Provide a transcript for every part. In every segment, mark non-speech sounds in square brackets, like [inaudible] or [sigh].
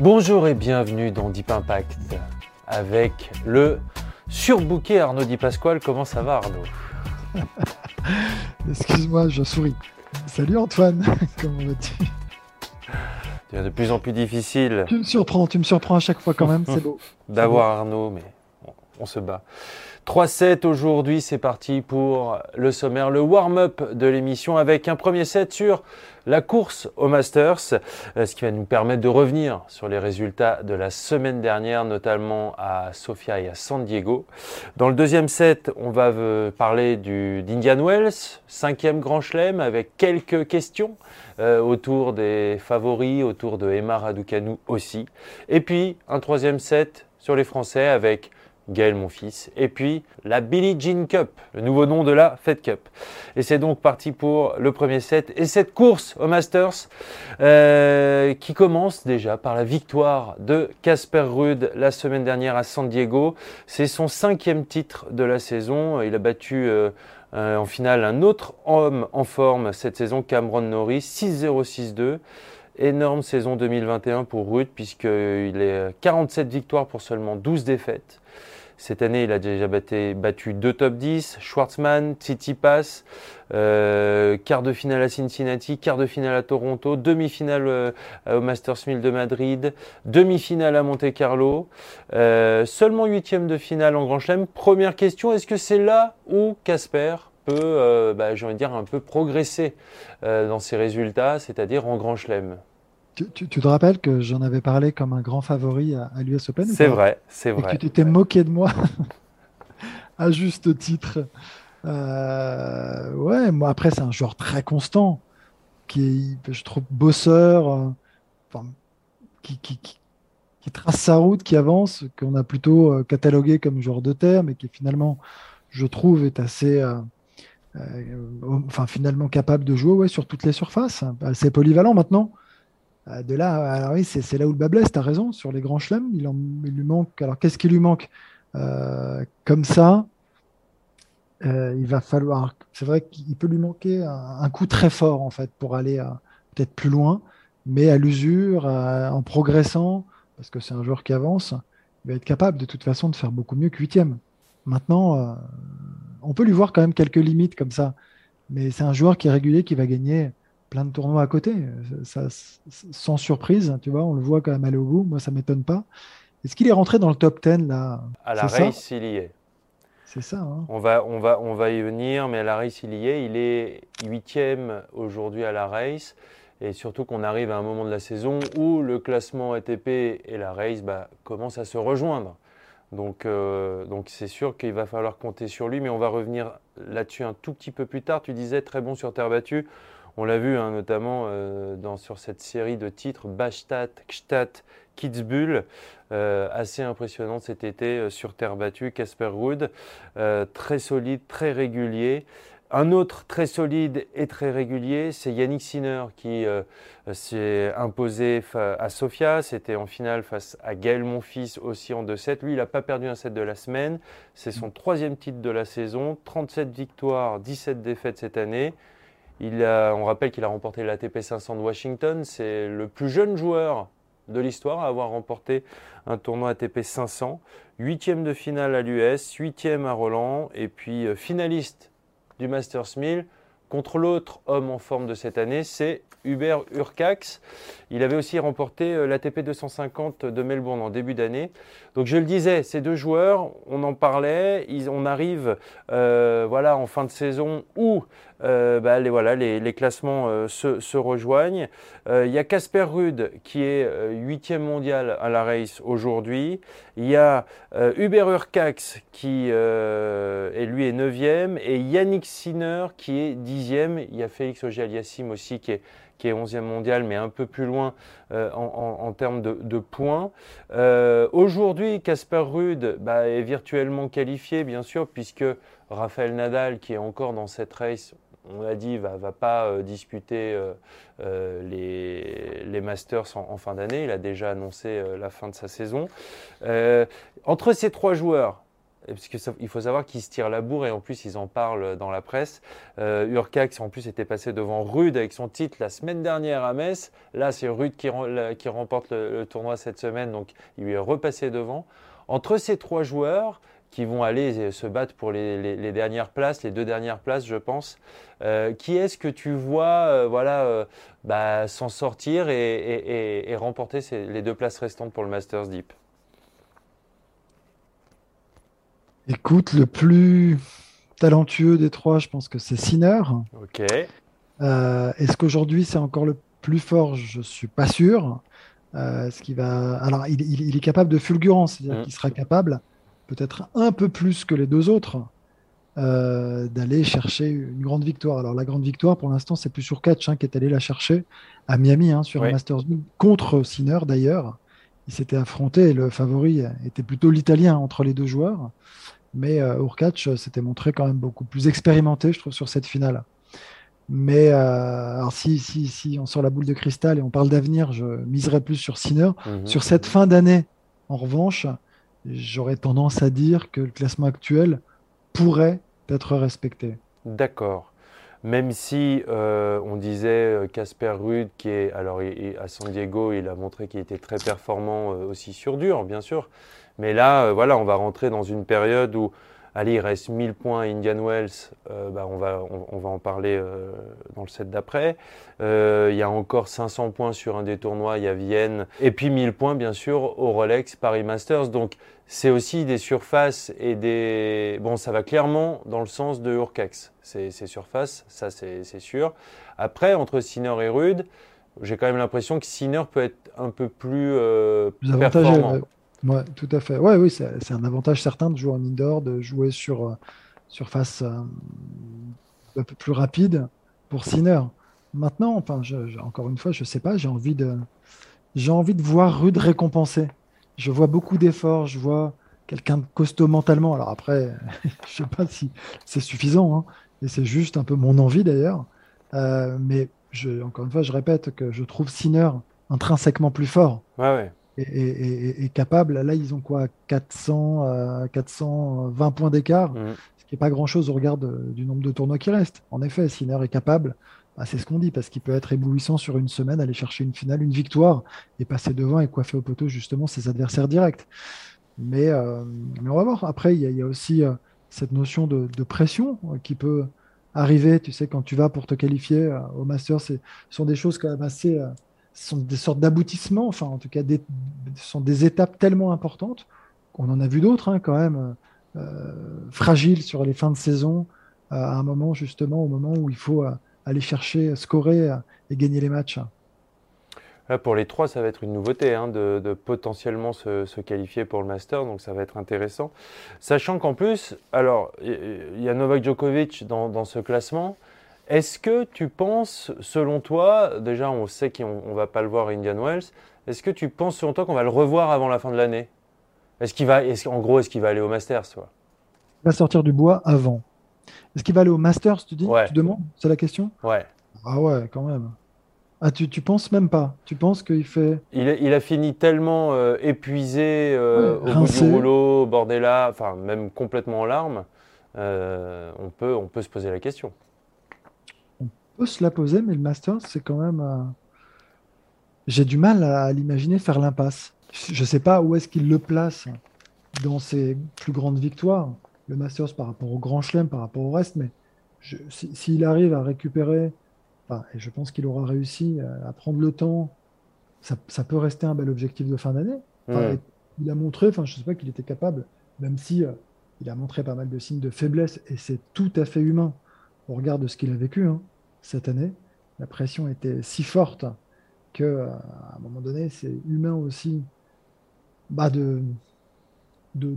Bonjour et bienvenue dans Deep Impact avec le surbooké Arnaud Di Pasquale. Comment ça va Arnaud? [laughs] Excuse-moi, je souris. Salut Antoine, [laughs] comment vas-tu? De plus en plus difficile. Tu me surprends, tu me surprends à chaque fois quand même, c'est [laughs] beau. D'avoir Arnaud, mais on, se bat. 3-7 aujourd'hui, c'est parti pour le sommaire, le warm-up de l'émission avec un premier set sur la course au Masters, euh, ce qui va nous permettre de revenir sur les résultats de la semaine dernière, notamment à Sofia et à San Diego. Dans le deuxième set, on va parler du d'Indian Wells, cinquième Grand Chelem, avec quelques questions euh, autour des favoris, autour de Emma Raducanu aussi. Et puis un troisième set sur les Français avec Gaël mon fils, et puis la Billie Jean Cup, le nouveau nom de la Fed Cup. Et c'est donc parti pour le premier set et cette course au Masters euh, qui commence déjà par la victoire de Casper Ruud la semaine dernière à San Diego. C'est son cinquième titre de la saison. Il a battu euh, euh, en finale un autre homme en forme cette saison, Cameron Norris, 6-0-6-2 énorme saison 2021 pour Ruud puisqu'il est 47 victoires pour seulement 12 défaites. Cette année, il a déjà battu deux top 10, Schwartzmann, Tsitsipas, euh, quart de finale à Cincinnati, quart de finale à Toronto, demi-finale euh, au Masters 1000 de Madrid, demi-finale à Monte Carlo, euh, seulement huitième de finale en Grand Chelem. Première question, est-ce que c'est là où Casper peut, bah, j'ai envie de dire, un peu progresser dans ses résultats, c'est-à-dire en Grand Chelem? Tu, te rappelles que j'en avais parlé comme un grand favori à, l'US Open C'est vrai, c'est vrai. Et que tu t'étais moqué de moi [laughs] à juste titre. Euh, ouais, moi après c'est un joueur très constant, qui est, je trouve, bosseur, euh, qui, qui, qui, trace sa route, qui avance, qu'on a plutôt euh, catalogué comme joueur de terre, mais qui finalement, je trouve, est assez, enfin finalement capable de jouer ouais, sur toutes les surfaces, assez polyvalent maintenant. Euh, de là, alors oui, c'est là où le bas blesse, tu as raison, sur les grands chelems, il, lui manque. Alors qu'est-ce qui lui manque? Euh, Comme ça, euh, il va falloir. C'est vrai qu'il peut lui manquer un, coup très fort, en fait, pour aller peut-être plus loin, mais à l'usure, en progressant, parce que c'est un joueur qui avance, il va être capable de toute façon de faire beaucoup mieux que huitième. Maintenant, on peut lui voir quand même quelques limites comme ça, mais c'est un joueur qui est régulier, qui va gagner plein de tournois à côté. Ça, sans surprise, tu vois, on le voit quand même aller au bout. Moi, ça m'étonne pas. Est-ce qu'il est rentré dans le top 10 là? À la race, il y est. C'est ça. Hein. on, va, on, va, on va y venir, mais à la race, il y est. Il est huitième aujourd'hui à la race. Et surtout qu'on arrive à un moment de la saison où le classement ATP et la race bah, commencent à se rejoindre. Donc, euh, donc c'est sûr qu'il va falloir compter sur lui, mais on va revenir là-dessus un tout petit peu plus tard. Tu disais très bon sur terre battue. On l'a vu hein, notamment euh, sur cette série de titres Bastad, Gstaad, Kitzbühel, euh, assez impressionnante cet été euh, sur terre battue, Casper Ruud, très solide, très régulier. Un autre très solide et très régulier, c'est Yannick Sinner qui s'est imposé à Sofia. C'était en finale face à Gaël Monfils aussi en 2-7. Lui, il n'a pas perdu un set de la semaine. C'est son troisième titre de la saison. 37 victoires, 17 défaites cette année on rappelle qu'il a remporté l'ATP 500 de Washington. C'est le plus jeune joueur de l'histoire à avoir remporté un tournoi ATP 500. Huitième de finale à l'US, huitième à Roland, et puis euh, finaliste du Masters 1000 contre l'autre homme en forme de cette année, c'est Hubert Urcax. Il avait aussi remporté euh, l'ATP 250 de Melbourne en début d'année. Donc je le disais, ces deux joueurs, on en parlait, on arrive euh, voilà, en fin de saison où euh, bah, les, voilà, les, classements se, rejoignent. il y a Casper Ruud qui est huitième mondial à la race aujourd'hui. Il y a euh, Hubert Urcax qui est lui est 9e et Yannick Sinner qui est 10e. Il y a Félix Auger-Aliassime aussi qui est, qui est 11e mondial, mais un peu plus loin en, termes de, points. Aujourd'hui, Casper Ruud bah, est virtuellement qualifié, bien sûr, puisque Raphaël Nadal, qui est encore dans cette race, on l'a dit, va, va pas euh, disputer euh, euh, les, Masters en, fin d'année. Il a déjà annoncé la fin de sa saison. entre ces trois joueurs, parce qu'il faut savoir qu'ils se tirent la bourre et en plus ils en parlent dans la presse. Urcax en plus était passé devant Rude avec son titre la semaine dernière à Metz. Là c'est Rude qui, remporte le, tournoi cette semaine donc il lui est repassé devant. Entre ces trois joueurs, qui vont aller se battre pour les, dernières places, les deux dernières places, je pense. Euh, qui est-ce que tu vois euh, voilà, euh, bah, s'en sortir et, remporter les deux places restantes pour le Masters Deep? Écoute, le plus talentueux des trois, je pense que c'est Sinner. Ok. est-ce qu'aujourd'hui c'est encore le plus fort? Je ne suis pas sûr. ce qui va... Alors, il, est capable de fulgurance, c'est-à-dire mm. qu'il sera capable peut-être un peu plus que les deux autres, euh, d'aller chercher une grande victoire. Alors la grande victoire, pour l'instant, c'est plus sur catch hein, qui est allé la chercher à Miami, hein, sur un Masters contre Sinner d'ailleurs. Il s'était affronté et le favori était plutôt l'italien entre les deux joueurs. Mais euh, s'était montré quand même beaucoup plus expérimenté, je trouve, sur cette finale. Mais euh, alors si, si, si on sort la boule de cristal et on parle d'avenir, je miserais plus sur Sinner. Mhm. Sur cette fin d'année, en revanche, j'aurais tendance à dire que le classement actuel pourrait être respecté. D'accord. Même si euh, on disait euh, Casper Ruud, qui est alors à San Diego, il a montré qu'il était très performant euh, aussi sur dur, bien sûr. Mais là, voilà, on va rentrer dans une période où Allez, il reste 1000 points à Indian Wells, euh, bah, on, va, on, va en parler euh, dans le set d'après. Euh, il y a encore 500 points sur un des tournois, il y a Vienne. Et puis 1000 points, bien sûr, au Rolex Paris Masters. Donc, c'est aussi des surfaces et des. Bon, ça va clairement dans le sens de Urcax, ces, surfaces, ça c'est sûr. Après, entre Sinner et Rude, j'ai quand même l'impression que Sinner peut être un peu plus, plus performant. Ouais, tout à fait. Oui, c'est un avantage certain de jouer en indoor, de jouer sur euh, surface euh, un peu plus rapide pour Sinner. Maintenant, enfin, encore une fois, je sais pas, j'ai envie de, j'ai envie de voir Rude récompensé. Je vois beaucoup d'efforts, je vois quelqu'un de costaud mentalement. Alors après, [laughs] je sais pas si c'est suffisant, hein, et c'est juste un peu mon envie d'ailleurs. Euh, mais encore une fois, je répète que je trouve Sinner intrinsèquement plus fort. Ouais, ouais est, capable. Là, ils ont quoi 400, 420 euh, points d'écart, mm. ce qui n'est pas grand-chose au regard du nombre de tournois qui restent. En effet, Sinner est capable, bah, c'est ce qu'on dit, parce qu'il peut être éblouissant sur une semaine, aller chercher une finale, une victoire, et passer devant et coiffer au poteau justement ses adversaires directs. Mais, euh, mais on va voir. Après, il y, a aussi euh, cette notion de, pression qui peut arriver. Tu sais, quand tu vas pour te qualifier au Masters, ce sont des choses quand même assez sont des sortes d'aboutissements, enfin en tout cas des, sont des étapes tellement importantes qu'on en a vu d'autres hein, quand même euh, fragiles sur les fins de saison euh, à un moment justement au moment où il faut euh, aller chercher, scorer et gagner les matchs. pour les trois, ça va être une nouveauté hein, de, potentiellement se, qualifier pour le Master, donc ça va être intéressant. Sachant qu'en plus, alors il y a Novak Djokovic dans ce classement, est-ce que tu penses, selon toi, déjà on sait qu'on ne va pas le voir à Indian Wells, est-ce que tu penses selon toi qu'on va le revoir avant la fin de l'année? Est-ce qu'il va, est en gros, est-ce qu'il va aller au Masters toi? Il va sortir du bois avant. Est-ce qu'il va aller au Masters, tu dis? Tu demandes C'est la question? Ouais. Ah ouais, quand même. Ah, tu, tu penses même pas Tu penses qu'il fait. Il a, il a, fini tellement euh, épuisé euh, au bout du rouleau, enfin même complètement en larmes, euh, on, peut, on peut se poser la question se la poser, mais le Masters, c'est quand même. Euh, j'ai du mal à, l'imaginer faire l'impasse. Je ne sais pas où est-ce qu'il le place dans ses plus grandes victoires, le Masters par rapport au Grand Chelem, par rapport au reste, mais s'il arrive à récupérer, et je pense qu'il aura réussi à prendre le temps, ça, peut rester un bel objectif de fin d'année. Il a montré, enfin, je ne sais pas qu'il était capable, même si euh, il a montré pas mal de signes de faiblesse, et c'est tout à fait humain au regard de ce qu'il a vécu. Hein cette année. La pression était si forte que, euh, à un moment donné, c'est humain aussi bah de, de,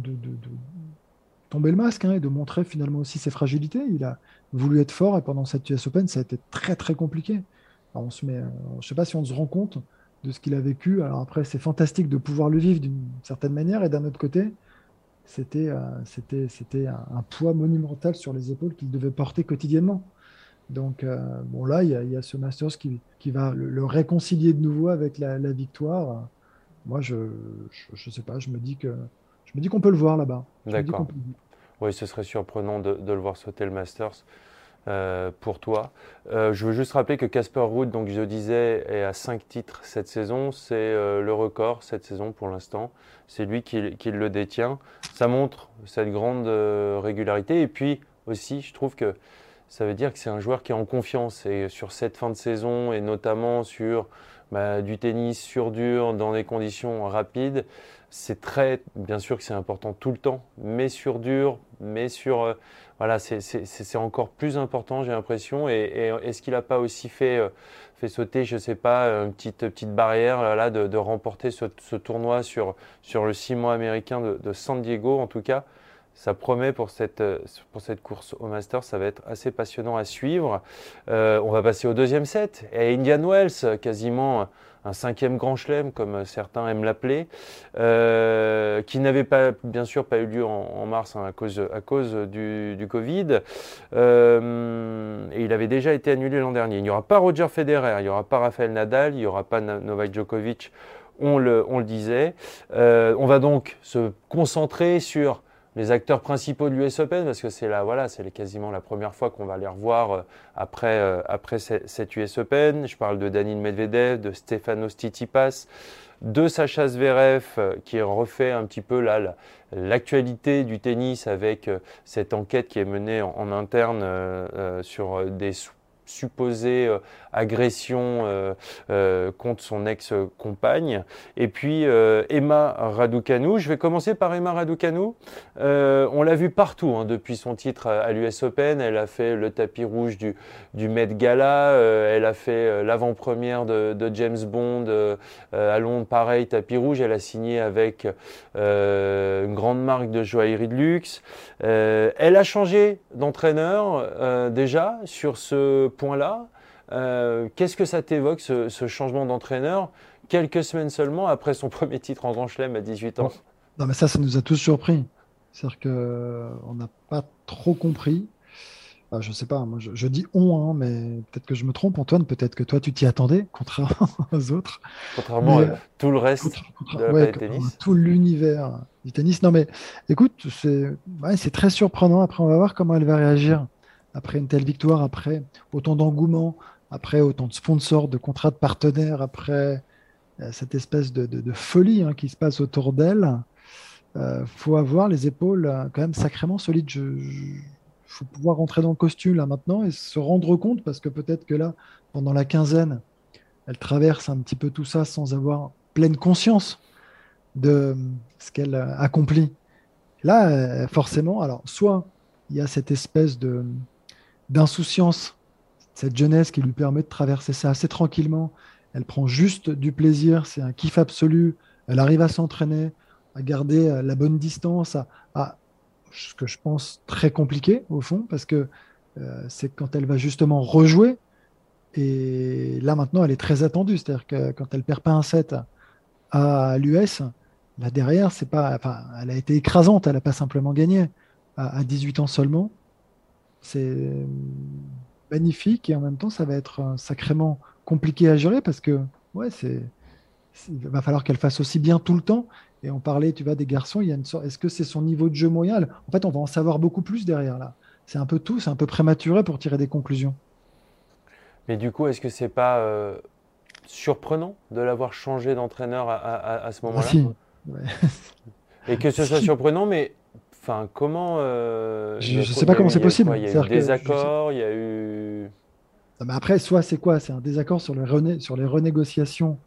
tomber le masque hein, et de montrer finalement aussi ses fragilités. Il a voulu être fort et pendant cette US Open, ça a été très très compliqué. on se met, je ne sais pas si on se rend compte de ce qu'il a vécu. Alors après, c'est fantastique de pouvoir le vivre d'une certaine manière et d'un autre côté, c'était euh, un, poids monumental sur les épaules qu'il devait porter quotidiennement. Donc euh, bon là, il y, a, ce Masters qui, qui va le, réconcilier de nouveau avec la, victoire. Moi, je, je, sais pas, je me dis que je me dis qu'on peut le voir là-bas. D'accord. Oui, ce serait surprenant de, de, le voir sauter le Masters. Euh, pour toi. Euh, je veux juste rappeler que Casper Ruud, donc je disais, est à 5 titres cette saison. C'est euh, le record cette saison pour l'instant. C'est lui qui, qui, le détient. Ça montre cette grande régularité. Et puis aussi, je trouve que ça veut dire que c'est un joueur qui est en confiance. Et sur cette fin de saison, et notamment sur bah, du tennis sur dur, dans des conditions rapides, c'est très, bien sûr que c'est important tout le temps, mais sur dur, mais sur voilà, c'est encore plus important, j'ai l'impression. Et, est-ce qu'il n'a pas aussi fait, euh, fait sauter, je ne sais pas, une petite, petite barrière là, de, remporter ce, tournoi sur, sur le 6 mois américain de, San Diego En tout cas, ça promet pour cette, euh, pour cette course au Masters, ça va être assez passionnant à suivre. Euh, on va passer au deuxième set. Et Indian Wells, quasiment un cinquième grand chelem, comme certains aiment l'appeler, euh, qui n'avait pas, bien sûr, pas eu lieu en, mars hein, à cause, à cause du, du Covid. Et il avait déjà été annulé l'an dernier. Il n'y aura pas Roger Federer, il n'y aura pas Rafael Nadal, il n'y aura pas Novak Djokovic, on le, on le disait. On va donc se concentrer sur les acteurs principaux de l'US Open, parce que c'est là, voilà, c'est quasiment la première fois qu'on va les revoir euh, après, euh, après cette US Open. Je parle de Danil Medvedev, de Stefanos Tsitsipas, de Sacha Zverev, euh, qui refait un petit peu l'actualité du tennis avec cette enquête qui est menée en, interne sur des supposée euh, agression euh, euh, contre son ex-compagne. Et puis Emma Raducanu. Je vais commencer par Emma Raducanu. on l'a vu partout hein, depuis son titre à, l'US Open. Elle a fait le tapis rouge du, du Met Gala. elle a fait l'avant-première de, de, James Bond à Londres. Pareil, tapis rouge. Elle a signé avec une grande marque de joaillerie de luxe. elle a changé d'entraîneur déjà sur ce point-là. Euh, qu'est-ce que ça t'évoque, ce, changement d'entraîneur, quelques semaines seulement après son [laughs] premier titre en Grand Chelem à 18 ans? Non, mais ça, ça nous a tous surpris. C'est-à-dire qu'on euh, n'a pas trop compris. Je je sais pas, moi je, dis on, hein, mais peut-être que je me trompe, Antoine, peut-être que toi tu t'y attendais, contrairement [laughs] aux autres. Contrairement à tout le reste de tennis. Tout l'univers du tennis. Non mais écoute, c'est ouais, très surprenant. Après, on va voir comment elle va réagir après une telle victoire, après autant d'engouement, après autant de sponsors, de contrats de partenaires, après euh, cette espèce de, folie hein, qui se passe autour d'elle, euh, faut avoir les épaules euh, quand même sacrément solides. Il faut pouvoir rentrer dans le costume là maintenant et se rendre compte, parce que peut-être que là, pendant la quinzaine, elle traverse un petit peu tout ça sans avoir pleine conscience de ce qu'elle accomplit. Là, forcément, alors soit il y a cette espèce de, d'insouciance, cette jeunesse qui lui permet de traverser ça assez tranquillement. Elle prend juste du plaisir, c'est un kiff absolu. Elle arrive à s'entraîner, à garder euh, la bonne distance, à, ce que je pense très compliqué au fond, parce que euh, c'est quand elle va justement rejouer. Et là maintenant, elle est très attendue, c'est-à-dire que quand elle perd pas un set à, l'US, là derrière, c'est pas, enfin, elle a été écrasante, elle n'a pas simplement gagné à 18 ans seulement. C'est magnifique et en même temps, ça va être euh, sacrément compliqué à gérer parce que, ouais, c'est, il va falloir qu'elle fasse aussi bien tout le temps. Et on parlait, tu vois, des garçons, il y a une sorte, est-ce que c'est son niveau de jeu moyen? En fait, on va en savoir beaucoup plus derrière là. C'est un peu tout, c'est un peu prématuré pour tirer des conclusions. Mais du coup, est-ce que c'est pas euh, surprenant de l'avoir changé d'entraîneur à, ce moment-là? Ah, Et que ce soit [laughs] surprenant, mais Enfin, comment. Euh, je ne sais pas comment c'est possible. Il y a eu des désaccords, il y a eu. mais après, soit c'est quoi? C'est un désaccord sur les, rené... sur les renégociations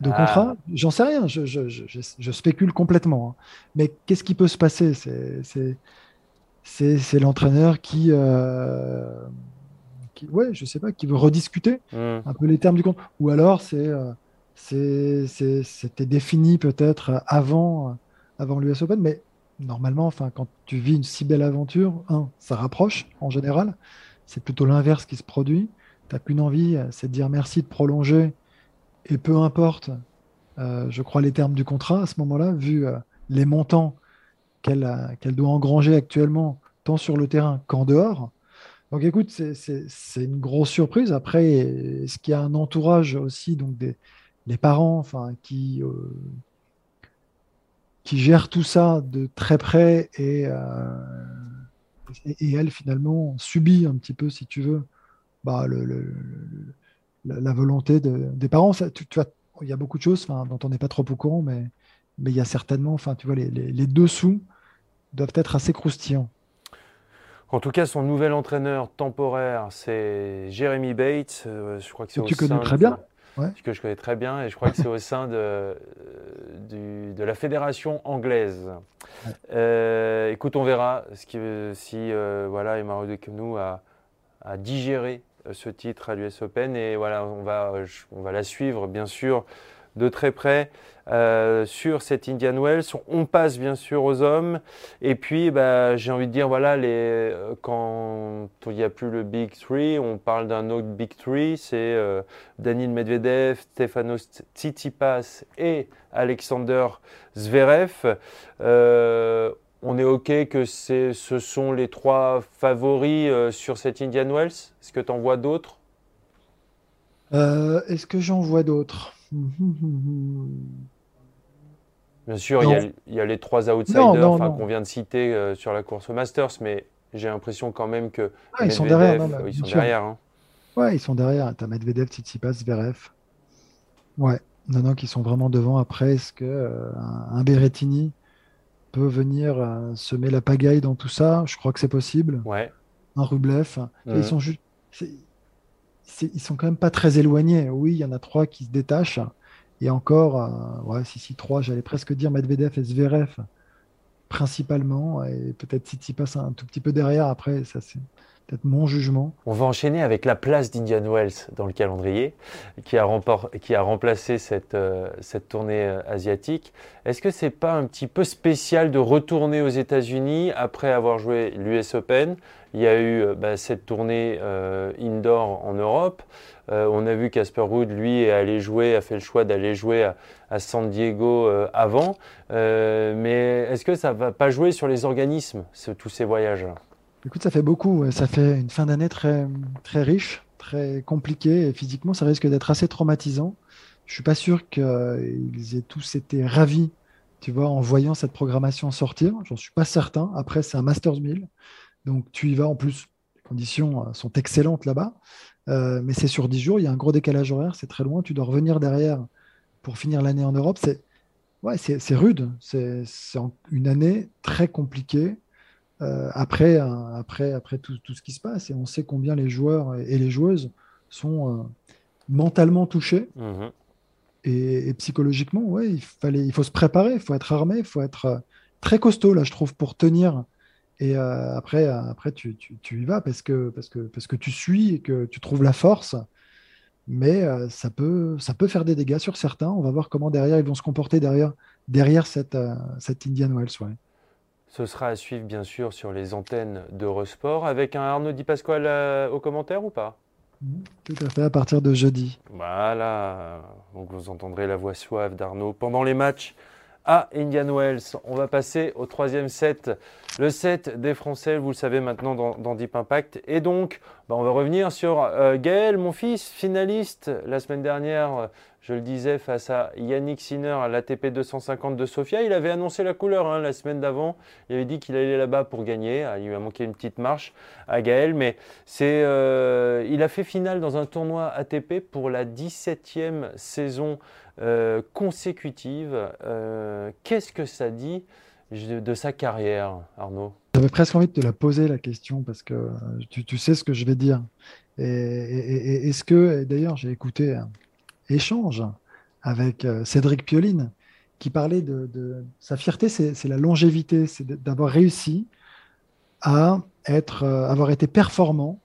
de ah. contrat? J'en sais rien, je, je, je, spécule complètement. Hein. Mais qu'est-ce qui peut se passer? C'est l'entraîneur qui, euh... qui, ouais, je sais pas, qui veut rediscuter hmm. un peu les termes du contrat. Ou alors c'est euh, c'était défini peut-être avant avant l'US Open, mais normalement, enfin, quand tu vis une si belle aventure, un, ça rapproche en général. C'est plutôt l'inverse qui se produit. Tu n'as qu'une envie, c'est de dire merci de prolonger. Et peu importe, euh, je crois, les termes du contrat à ce moment-là, vu euh, les montants qu'elle doit engranger actuellement, tant sur le terrain qu'en dehors. Donc écoute, c'est une grosse surprise. Après, est-ce qu'il y a un entourage aussi, donc des les parents, enfin, qui, euh, qui gèrent tout ça de très près et, et, elle finalement subit un petit peu, si tu veux, bah, le, la, volonté des parents. tu, tu il y a beaucoup de choses dont on n'est pas trop au courant, mais, mais il y a certainement, enfin, tu vois, les, les, dessous doivent être assez croustillants. En tout cas, son nouvel entraîneur temporaire, c'est Jeremy Bates. Euh, je crois que c'est tu connais très bien. Que je connais très bien et je crois que c'est au sein de, euh, de la fédération anglaise. Euh, écoute, on verra ce si voilà, Emma nous a, a digéré euh, ce titre à l'US Open. Et voilà, on va, on va la suivre bien sûr de très près euh, sur cette Indian Wells. On passe bien sûr aux hommes. Et puis, bah, j'ai envie de dire, voilà, euh, quand il n'y a plus le Big Three, on parle d'un autre Big Three. C'est Daniel Medvedev, Stefanos Tsitsipas et Alexander Zverev on est OK que ce sont les trois favoris euh, sur cette Indian Wells? Est-ce que tu en vois d'autres? Euh, Est-ce que j'en vois d'autres? Bien sûr, il y, a les trois outsiders qu'on vient de citer euh, sur la course au Masters, mais j'ai l'impression quand même que ah, ils sont derrière. ils sont derrière hein. Ouais, ils sont derrière. Tu as Medvedev, Tsitsipas, Zverev. Ouais, non, non, qui sont vraiment devant. Après, est-ce que un Berrettini peut venir euh, semer la pagaille dans tout ça? Je crois que c'est possible. Ouais. Un Rublev. ils sont juste. Ils sont quand même pas très éloignés. Oui, il y en a trois qui se détachent. Et encore, euh, ouais, si, si, trois, j'allais presque dire Medvedev et Zverev principalement. Et peut-être Titi passe un tout petit peu derrière. Après, ça c'est mon jugement. On va enchaîner avec la place d'Indian Wells dans le calendrier, qui a, remplacé cette, euh, tournée euh, asiatique. Est-ce que c'est pas un petit peu spécial de retourner aux États-Unis après avoir joué l'US Open? Il y a eu euh, bah, cette tournée indoor en Europe. on a vu Casper Wood, lui, est allé jouer, a fait le choix d'aller jouer à, San Diego avant. mais est-ce que ça va pas jouer sur les organismes, tous ces voyages -là Écoute, ça fait beaucoup. Ça fait une fin d'année très, très riche, très compliquée. Et physiquement, ça risque d'être assez traumatisant. Je suis pas sûr qu'ils aient tous été ravis, tu vois, en voyant cette programmation sortir. J'en suis pas certain. Après, c'est un Masters 1000. Donc, tu y vas. En plus, les conditions euh, sont excellentes là-bas. Euh, mais c'est sur 10 jours. Il y a un gros décalage horaire. C'est très loin. Tu dois revenir derrière pour finir l'année en Europe. C'est ouais, c'est rude. C'est une année très compliquée. Euh, après, après, après tout, tout, ce qui se passe. Et on sait combien les joueurs et les joueuses sont euh, mentalement touchés. Mhm. Et, psychologiquement, ouais, il, fallait, il faut se préparer, il faut être armé, il faut être euh, très costaud, là, je trouve, pour tenir. Et après, après tu, tu, tu, y vas parce que, parce, que, parce que tu suis et que tu trouves la force. Mais ça, peut, ça peut faire des dégâts sur certains. On va voir comment derrière ils vont se comporter derrière, derrière cette, cette Indian Wells. Ouais. Ce sera à suivre bien sûr sur les antennes d'Eurosport avec un Arnaud Di Pasquale euh, au commentaire ou pas? Tout à fait, à partir de jeudi. Voilà, donc vous entendrez la voix suave d'Arnaud pendant les matchs à Indian Wells. On va passer au troisième set, le set des Français, vous le savez maintenant dans, Deep Impact. Et donc, bah, on va revenir sur euh, Gaël, mon fils, finaliste la semaine dernière je le disais, face à Yannick Sinner à l'ATP 250 de Sofia. Il avait annoncé la couleur hein, la semaine d'avant. Il avait dit qu'il allait là-bas pour gagner. Ah, il lui a manqué une petite marche à Gaël, mais euh, il a fait finale dans un tournoi ATP pour la 17e saison euh, consécutive. Euh, qu'est-ce que ça dit de, sa carrière, Arnaud? J'avais presque envie de te la poser la question parce que tu, sais ce que je vais dire. Et, est-ce que, d'ailleurs, j'ai écouté échange avec euh, Cédric Pioline, qui parlait de, sa fierté, c'est la longévité, c'est d'avoir réussi à être, euh, avoir été performant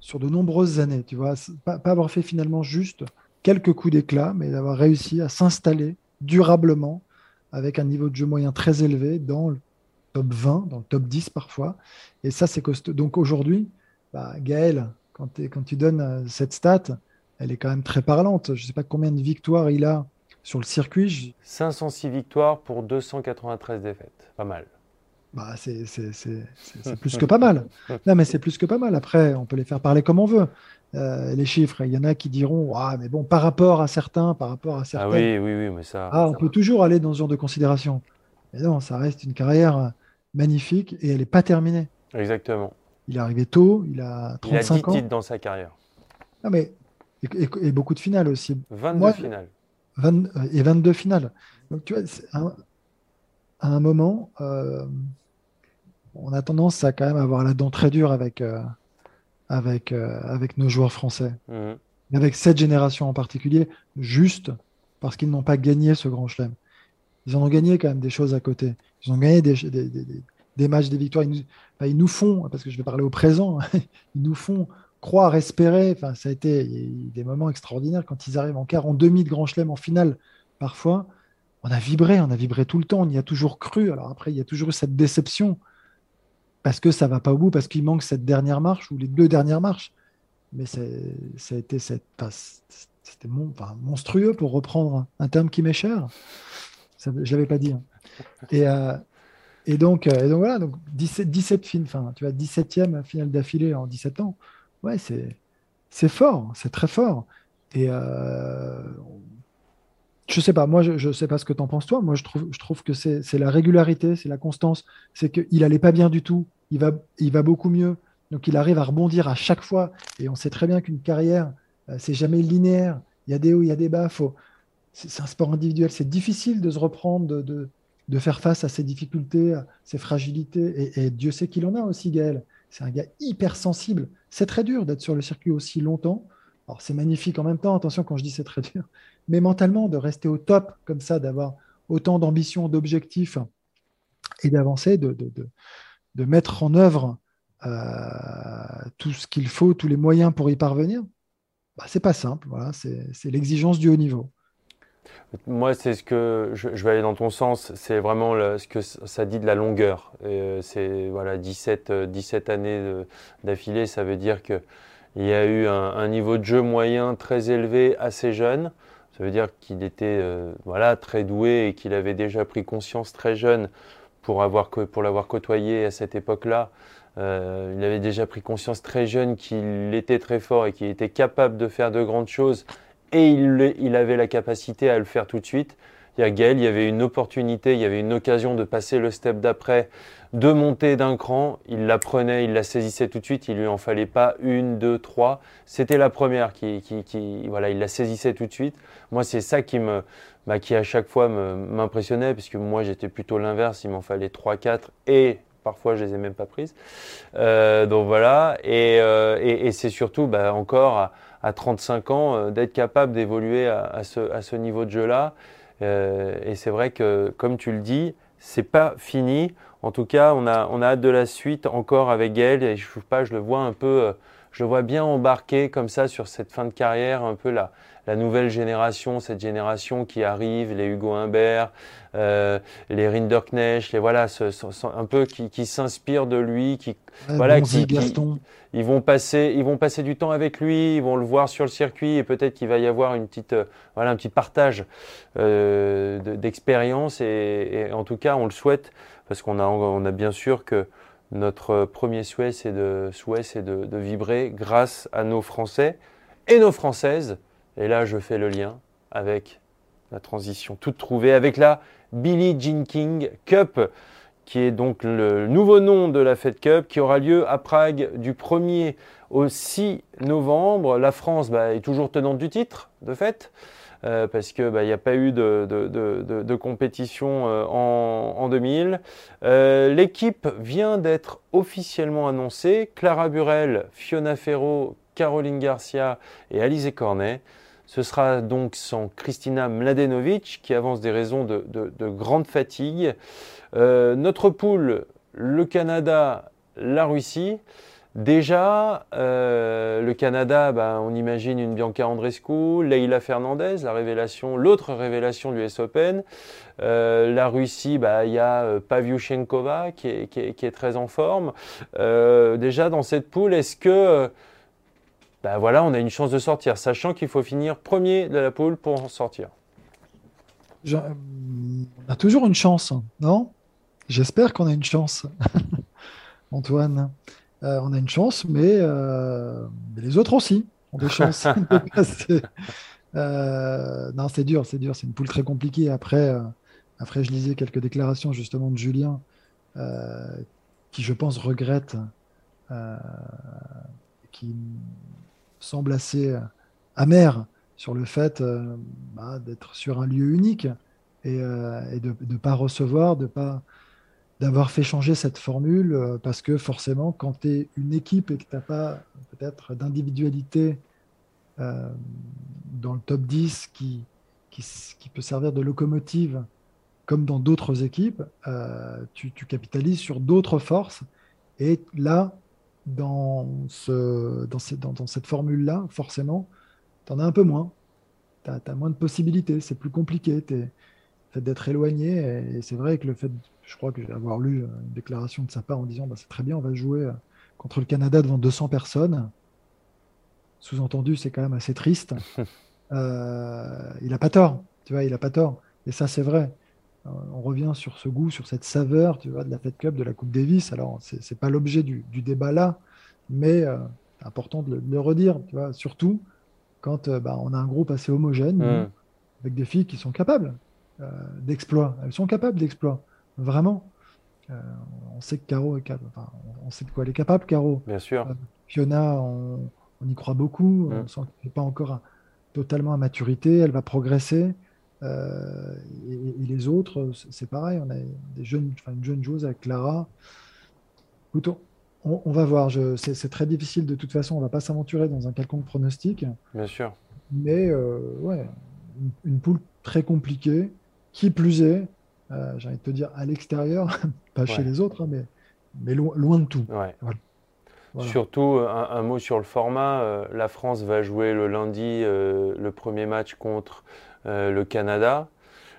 sur de nombreuses années. Tu vois, pas, avoir fait finalement juste quelques coups d'éclat, mais d'avoir réussi à s'installer durablement avec un niveau de jeu moyen très élevé dans le top 20, dans le top 10 parfois. Et ça, c'est costaud. Donc aujourd'hui, bah, Gaël, quand, quand, tu donnes euh, cette stat, elle est quand même très parlante. Je ne sais pas combien de victoires il a sur le circuit. 506 victoires pour 293 défaites. Pas mal. Bah, c'est plus que pas mal. [laughs] Non, mais c'est plus que pas mal. Après, on peut les faire parler comme on veut. Euh, les chiffres, il y en a qui diront ah, mais bon, par rapport à certains, par rapport à certains. Ah oui, oui, oui, mais ça. Ah, on peut toujours aller dans ce genre de considération. Mais non, ça reste une carrière magnifique et elle n'est pas terminée. Exactement. Il est arrivé tôt, il a 35 il a 10 titres dans sa carrière. Non, mais et, beaucoup de finales aussi. 22 finales. et 22 finales. Donc tu vois, à un moment, euh, on a tendance à quand même avoir la dent très dure avec, euh, avec, euh, avec nos joueurs français. Mhm. Avec cette génération en particulier, juste parce qu'ils n'ont pas gagné ce grand chelem. Ils en ont gagné quand même des choses à côté. Ils ont gagné des, des, des, des matchs, des victoires. Ils nous, ils nous, font, parce que je vais parler au présent, [laughs] ils nous font croire, espérer. Enfin, ça a été des moments extraordinaires quand ils arrivent en quart, en demi de grand chelem, en finale, parfois. On a vibré, on a vibré tout le temps, on y a toujours cru. Alors après, il y a toujours eu cette déception parce que ça va pas au bout, parce qu'il manque cette dernière marche ou les deux dernières marches. Mais ça a été cette, c'était monstrueux pour reprendre un terme qui m'est cher. Ça, je l'avais pas dit. Hein. Et, euh, et, donc, euh, et donc voilà, donc 17, 17 films, enfin, tu vois, 17e finale d'affilée en 17 ans. Ouais, c'est, c'est fort, c'est très fort. Et euh, je sais pas, moi je ne sais pas ce que tu en penses toi. Moi je trouve, je trouve que c'est la régularité, c'est la constance. C'est qu'il n'allait pas bien du tout, il va, il va beaucoup mieux. Donc il arrive à rebondir à chaque fois. Et on sait très bien qu'une carrière, euh, c'est jamais linéaire. Il y a des hauts, il y a des bas. C'est un sport individuel. C'est difficile de se reprendre, de, de, faire face à ces difficultés, à ces fragilités. Et, et Dieu sait qu'il en a aussi, Gaël. C'est un gars hyper sensible. C'est très dur d'être sur le circuit aussi longtemps. C'est magnifique en même temps. Attention quand je dis c'est très dur mais mentalement, de rester au top comme ça, d'avoir autant d'ambition, d'objectifs et d'avancer, de, mettre en œuvre euh, tout ce qu'il faut, tous les moyens pour y parvenir, bah, c'est pas simple. C'est l'exigence du haut niveau. Moi, c'est ce que je, vais aller dans ton sens. C'est vraiment ce que ça dit de la longueur. Euh, c'est voilà 17, 17 euh, années d'affilée. Ça veut dire que il y a eu un, niveau de jeu moyen très élevé assez jeune. Ça veut dire qu'il était euh, voilà, très doué et qu'il avait déjà pris conscience très jeune pour, avoir, pour l'avoir côtoyé à cette époque-là. Il avait déjà pris conscience très jeune qu'il était très fort et qu'il était capable de faire de grandes choses et il, avait la capacité à le faire tout de suite. Il y a Gaël, il y avait une opportunité, il y avait une occasion de passer le step d'après de monter d'un cran, il la prenait, il la saisissait tout de suite, il lui en fallait pas une, deux, trois. C'était la première qui, voilà, il la saisissait tout de suite. Moi, c'est ça qui me, bah, qui à chaque fois m'impressionnait, puisque moi j'étais plutôt l'inverse, il m'en fallait trois, quatre, et parfois je les ai même pas prises. Euh, donc voilà, et, euh, c'est surtout bah, encore à, 35 ans euh, d'être capable d'évoluer à, ce, niveau de jeu-là. Euh, et c'est vrai que, comme tu le dis, c'est pas fini. En tout cas, on a, on a hâte de la suite encore avec Gaël. Et je, pas, je le vois un peu, euh, je le vois bien embarqué comme ça sur cette fin de carrière, un peu la, la nouvelle génération, cette génération qui arrive, les Hugo Humbert, euh, les Rinderknecht, les voilà, un peu qui, qui s'inspirent de lui, qui voilà, qui, ils vont passer, ils vont passer du temps avec lui, ils vont le voir sur le circuit et peut-être qu'il va y avoir une petite, euh, voilà, un petit partage euh, d'expérience et, et, en tout cas, on le souhaite parce qu'on a, on a bien sûr que notre premier souhait, c'est de, souhait, c'est de, de, vibrer grâce à nos Français et nos Françaises. Et là, je fais le lien avec la transition toute trouvée, avec la Billie Jean King Cup, qui est donc le nouveau nom de la Fed Cup, qui aura lieu à Prague du 1er au 6 novembre. La France bah, est toujours tenante du titre, de fait. Euh, parce qu'il bah, n'y a pas eu de, compétition euh, en, en, 2000. Euh, L'équipe vient d'être officiellement annoncée. Clara Burel, Fiona Ferro, Caroline Garcia et Alizé Cornet. Ce sera donc sans Kristina Mladenovic qui avance des raisons de, de, de grande fatigue. Euh, notre poule, le Canada, la Russie. Déjà, euh, le Canada, ben, on imagine une Bianca Andreescu, Leila Fernandez, la révélation, l'autre révélation du US Open. Euh, la Russie, bah, il y a est, qui, est, très en forme. déjà, dans cette poule, est-ce que bah, voilà, on a une chance de sortir, sachant qu'il faut finir premier de la poule pour en sortir On a toujours une chance, non? J'espère qu'on a une chance, [laughs] Antoine. Euh, on a une chance, euh, mais, les autres aussi ont des chances [laughs] euh, non, c'est dur, c'est dur. C'est une poule très compliquée. Après, après, je lisais quelques déclarations justement de Julien, qui je pense regrette, qui semble assez amer sur le fait bah, d'être sur un lieu unique et, de ne pas recevoir, de pas d'avoir fait changer cette formule euh, parce que forcément, quand tu es une équipe et que tu n'as pas peut-être d'individualité euh, dans le top 10 qui, qui, peut servir de locomotive, comme dans d'autres équipes, euh, tu, capitalises sur d'autres forces. Et là, dans, ce, dans, dans, cette formule-là, forcément, tu en as un peu moins. Tu as, moins de possibilités, c'est plus compliqué. Le fait d'être éloigné, et, et c'est vrai que le fait je crois que j'ai avoir lu une déclaration de sa part en disant bah, c'est très bien, on va jouer euh, contre le Canada devant 200 personnes. Sous-entendu, c'est quand même assez triste. [laughs] Euh, il n'a pas tort, tu vois, il n'a pas tort. Et ça, c'est vrai. On revient sur ce goût, sur cette saveur, tu vois, de la Fed Cup, de la Coupe Davis. Alors, c'est n'est pas l'objet du, débat là, mais c'est important de le, redire, tu vois, surtout quand bah, on a un groupe assez homogène, mm. avec des filles qui sont capables d'exploits. Elles sont capables d'exploits. Vraiment. Euh, on sait que Caro est capable. on sait de quoi elle est capable, Caro. Bien sûr. Euh, Fiona, on, y croit beaucoup. On mm. sent qu'elle n'est pas encore totalement à maturité. Elle va progresser. Euh, et, les autres, c'est pareil. On a des jeunes, une jeune joueuse avec Clara. Écoute, on, va voir. C'est très difficile de toute façon. On ne va pas s'aventurer dans un quelconque pronostic. Bien sûr. Mais ouais, une, une poule très compliquée. Qui plus est, euh, j'ai envie de te dire, à l'extérieur, [laughs] pas chez les autres, hein, mais, mais loin de tout. Surtout, un, mot sur le format. Euh, la France va jouer le lundi euh, le premier match contre le Canada.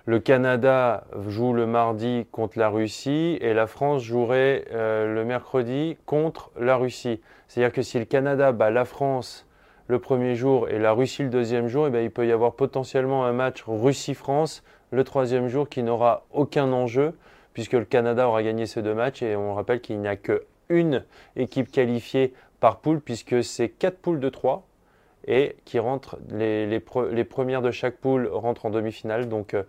Le Canada joue le mardi contre la Russie et la France jouerait le mercredi contre la Russie. C'est-à-dire que si le Canada bat la France le premier jour et la Russie le deuxième jour, eh bien, il peut y avoir potentiellement un match Russie-France le troisième jour qui n'aura aucun enjeu puisque le Canada aura gagné ces deux matchs et on rappelle qu'il n'y a qu'une équipe qualifiée par poule puisque c'est quatre poules de trois et qui rentrent les, les, premières de chaque poule rentrent en demi-finale donc euh,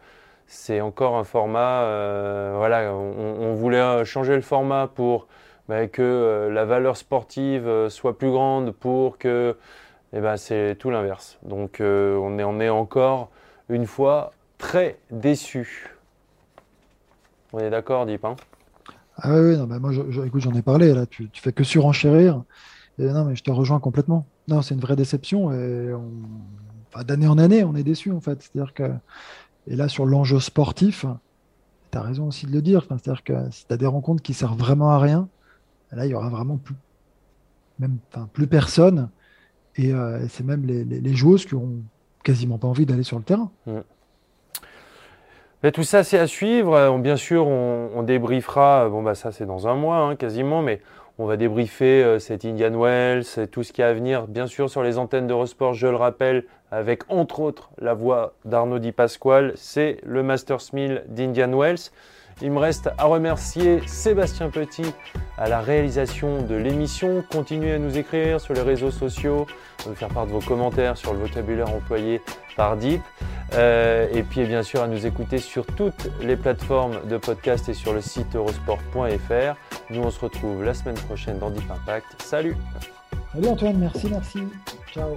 c'est encore un format euh, voilà on, voulait changer le format pour bah, que euh, la valeur sportive soit plus grande pour que eh ben, c'est tout l'inverse donc on, est, on est encore une fois très déçu. On est d'accord, Deep hein? Ah oui, non, moi, écoute, j'en ai parlé, là, tu, tu fais que surenchérir. Et non, mais je te rejoins complètement. Non, c'est une vraie déception. Et d'année en année, on est déçu, en fait. C'est-à-dire que, et là, sur l'enjeu sportif, tu as raison aussi de le dire. C'est-à-dire que si tu as des rencontres qui servent vraiment à rien, là, il y aura vraiment plus, même, plus personne. Et, euh, c'est même les, joueuses qui n'ont quasiment pas envie d'aller sur le terrain. Mm tout ça, c'est à suivre. Euh, bien sûr, on, débriefera. Bon, bah, ça, c'est dans un mois, hein, quasiment, mais on va débriefer euh, cet Indian Wells, tout ce qui est à venir, bien sûr, sur les antennes d'Eurosport, je le rappelle, avec entre autres la voix d'Arnaud Di Pasquale. C'est le Masters 1000 d'Indian Wells. Il me reste à remercier Sébastien Petit à la réalisation de l'émission. Continuez à nous écrire sur les réseaux sociaux, à nous faire part de vos commentaires sur le vocabulaire employé par Deep. Euh, et puis bien sûr à nous écouter sur toutes les plateformes de podcast et sur le site eurosport.fr. Nous on se retrouve la semaine prochaine dans Deep Impact. Salut Salut Antoine, merci, merci. Ciao